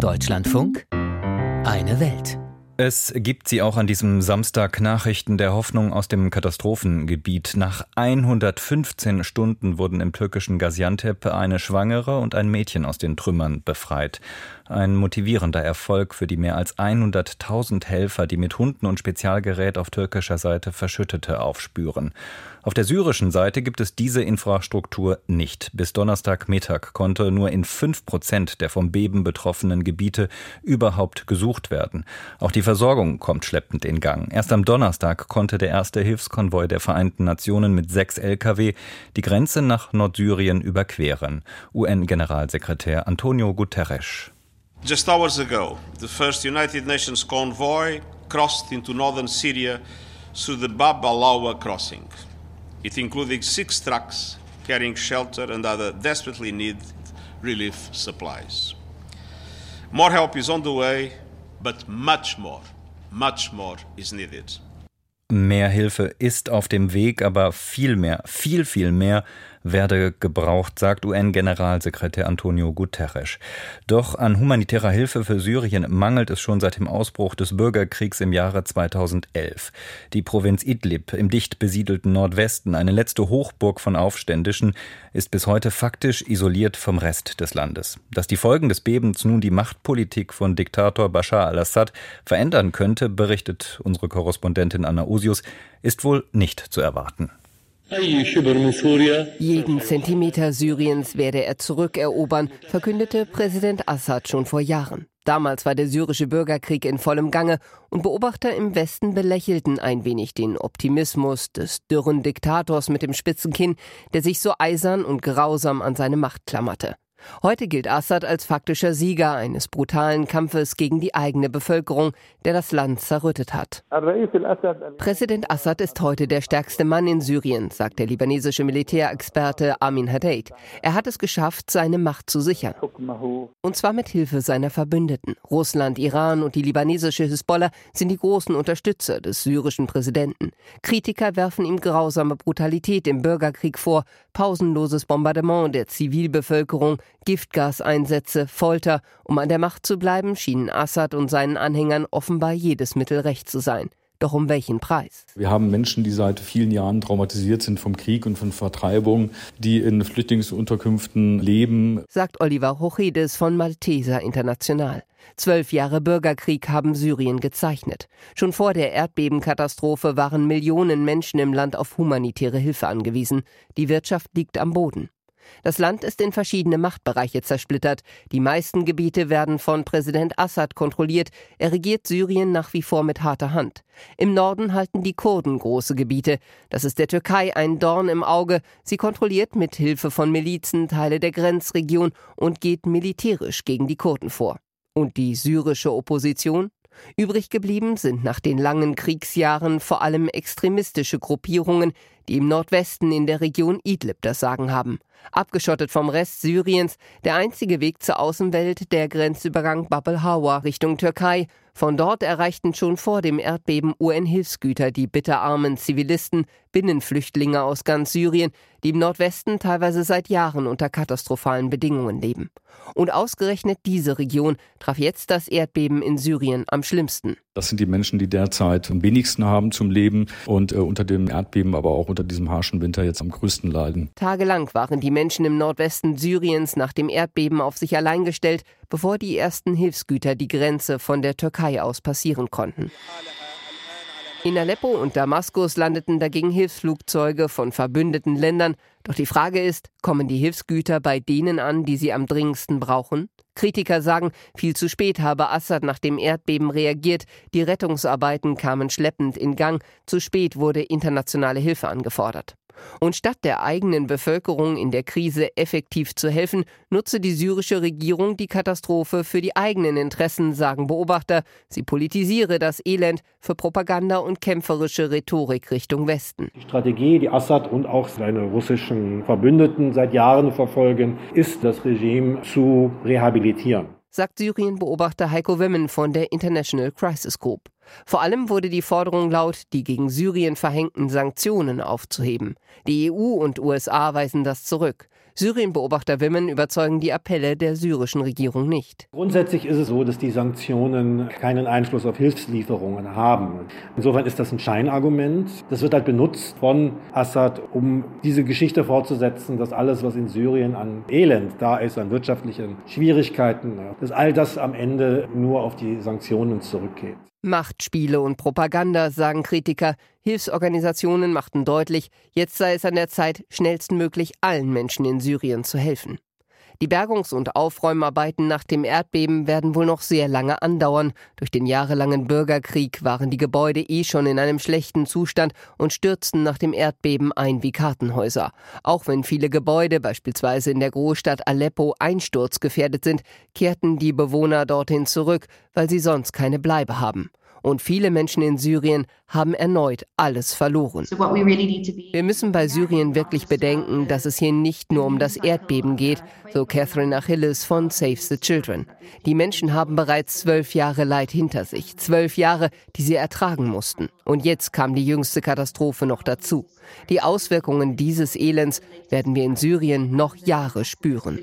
Deutschlandfunk, eine Welt. Es gibt sie auch an diesem Samstag Nachrichten der Hoffnung aus dem Katastrophengebiet. Nach 115 Stunden wurden im türkischen Gaziantep eine Schwangere und ein Mädchen aus den Trümmern befreit. Ein motivierender Erfolg für die mehr als 100.000 Helfer, die mit Hunden und Spezialgerät auf türkischer Seite Verschüttete aufspüren. Auf der syrischen Seite gibt es diese Infrastruktur nicht. Bis Donnerstagmittag konnte nur in fünf Prozent der vom Beben betroffenen Gebiete überhaupt gesucht werden. Auch die Versorgung kommt schleppend in Gang. Erst am Donnerstag konnte der erste Hilfskonvoi der Vereinten Nationen mit sechs Lkw die Grenze nach Nordsyrien überqueren. UN-Generalsekretär Antonio Guterres. Just hours ago, the first United Nations convoy crossed into northern Syria through the Bab al-Awa crossing. It included six trucks carrying shelter and other desperately needed relief supplies. More help is on the way, but much more, much more is needed. Mehr Hilfe ist auf dem Weg, aber viel mehr, viel, viel mehr werde gebraucht, sagt UN-Generalsekretär Antonio Guterres. Doch an humanitärer Hilfe für Syrien mangelt es schon seit dem Ausbruch des Bürgerkriegs im Jahre 2011. Die Provinz Idlib im dicht besiedelten Nordwesten, eine letzte Hochburg von Aufständischen, ist bis heute faktisch isoliert vom Rest des Landes. Dass die Folgen des Bebens nun die Machtpolitik von Diktator Bashar al-Assad verändern könnte, berichtet unsere Korrespondentin Anna Usius, ist wohl nicht zu erwarten. Jeden Zentimeter Syriens werde er zurückerobern, verkündete Präsident Assad schon vor Jahren. Damals war der syrische Bürgerkrieg in vollem Gange und Beobachter im Westen belächelten ein wenig den Optimismus des dürren Diktators mit dem spitzen Kinn, der sich so eisern und grausam an seine Macht klammerte. Heute gilt Assad als faktischer Sieger eines brutalen Kampfes gegen die eigene Bevölkerung, der das Land zerrüttet hat. Präsident Assad ist heute der stärkste Mann in Syrien, sagt der libanesische Militärexperte Amin Hadid. Er hat es geschafft, seine Macht zu sichern. Und zwar mit Hilfe seiner Verbündeten. Russland, Iran und die libanesische Hisbollah sind die großen Unterstützer des syrischen Präsidenten. Kritiker werfen ihm grausame Brutalität im Bürgerkrieg vor, pausenloses Bombardement der Zivilbevölkerung, Giftgaseinsätze, Folter. Um an der Macht zu bleiben, schienen Assad und seinen Anhängern offenbar jedes Mittel recht zu sein. Doch um welchen Preis? Wir haben Menschen, die seit vielen Jahren traumatisiert sind vom Krieg und von Vertreibung, die in Flüchtlingsunterkünften leben, sagt Oliver Hochides von Malteser International. Zwölf Jahre Bürgerkrieg haben Syrien gezeichnet. Schon vor der Erdbebenkatastrophe waren Millionen Menschen im Land auf humanitäre Hilfe angewiesen. Die Wirtschaft liegt am Boden. Das Land ist in verschiedene Machtbereiche zersplittert. Die meisten Gebiete werden von Präsident Assad kontrolliert. Er regiert Syrien nach wie vor mit harter Hand. Im Norden halten die Kurden große Gebiete. Das ist der Türkei ein Dorn im Auge. Sie kontrolliert mit Hilfe von Milizen Teile der Grenzregion und geht militärisch gegen die Kurden vor. Und die syrische Opposition? Übrig geblieben sind nach den langen Kriegsjahren vor allem extremistische Gruppierungen, die im Nordwesten in der Region Idlib das Sagen haben. Abgeschottet vom Rest Syriens, der einzige Weg zur Außenwelt der Grenzübergang Bab el-Hawa Richtung Türkei. Von dort erreichten schon vor dem Erdbeben UN-Hilfsgüter die bitterarmen Zivilisten, Binnenflüchtlinge aus ganz Syrien, die im Nordwesten teilweise seit Jahren unter katastrophalen Bedingungen leben. Und ausgerechnet diese Region traf jetzt das Erdbeben in Syrien am schlimmsten. Das sind die Menschen, die derzeit am wenigsten haben zum Leben und äh, unter dem Erdbeben, aber auch unter diesem harschen Winter jetzt am größten leiden. Tagelang waren die Menschen im Nordwesten Syriens nach dem Erdbeben auf sich allein gestellt, bevor die ersten Hilfsgüter die Grenze von der Türkei aus passieren konnten. In Aleppo und Damaskus landeten dagegen Hilfsflugzeuge von verbündeten Ländern. Doch die Frage ist, kommen die Hilfsgüter bei denen an, die sie am dringendsten brauchen? Kritiker sagen, viel zu spät habe Assad nach dem Erdbeben reagiert, die Rettungsarbeiten kamen schleppend in Gang, zu spät wurde internationale Hilfe angefordert. Und statt der eigenen Bevölkerung in der Krise effektiv zu helfen, nutze die syrische Regierung die Katastrophe für die eigenen Interessen, sagen Beobachter. Sie politisiere das Elend für Propaganda und kämpferische Rhetorik Richtung Westen. Die Strategie, die Assad und auch seine russischen Verbündeten seit Jahren verfolgen, ist, das Regime zu rehabilitieren sagt Syrien-Beobachter Heiko Wimmen von der International Crisis Group. Vor allem wurde die Forderung laut, die gegen Syrien verhängten Sanktionen aufzuheben. Die EU und USA weisen das zurück. Syrien-Beobachter Wimmen überzeugen die Appelle der syrischen Regierung nicht. Grundsätzlich ist es so, dass die Sanktionen keinen Einfluss auf Hilfslieferungen haben. Insofern ist das ein Scheinargument. Das wird halt benutzt von Assad, um diese Geschichte fortzusetzen, dass alles, was in Syrien an Elend da ist, an wirtschaftlichen Schwierigkeiten, dass all das am Ende nur auf die Sanktionen zurückgeht. Machtspiele und Propaganda, sagen Kritiker. Hilfsorganisationen machten deutlich, jetzt sei es an der Zeit, schnellstmöglich allen Menschen in Syrien zu helfen. Die Bergungs- und Aufräumarbeiten nach dem Erdbeben werden wohl noch sehr lange andauern. Durch den jahrelangen Bürgerkrieg waren die Gebäude eh schon in einem schlechten Zustand und stürzten nach dem Erdbeben ein wie Kartenhäuser. Auch wenn viele Gebäude, beispielsweise in der Großstadt Aleppo, einsturzgefährdet sind, kehrten die Bewohner dorthin zurück, weil sie sonst keine Bleibe haben. Und viele Menschen in Syrien haben erneut alles verloren. Wir müssen bei Syrien wirklich bedenken, dass es hier nicht nur um das Erdbeben geht, so Catherine Achilles von Save the Children. Die Menschen haben bereits zwölf Jahre Leid hinter sich, zwölf Jahre, die sie ertragen mussten. Und jetzt kam die jüngste Katastrophe noch dazu. Die Auswirkungen dieses Elends werden wir in Syrien noch Jahre spüren.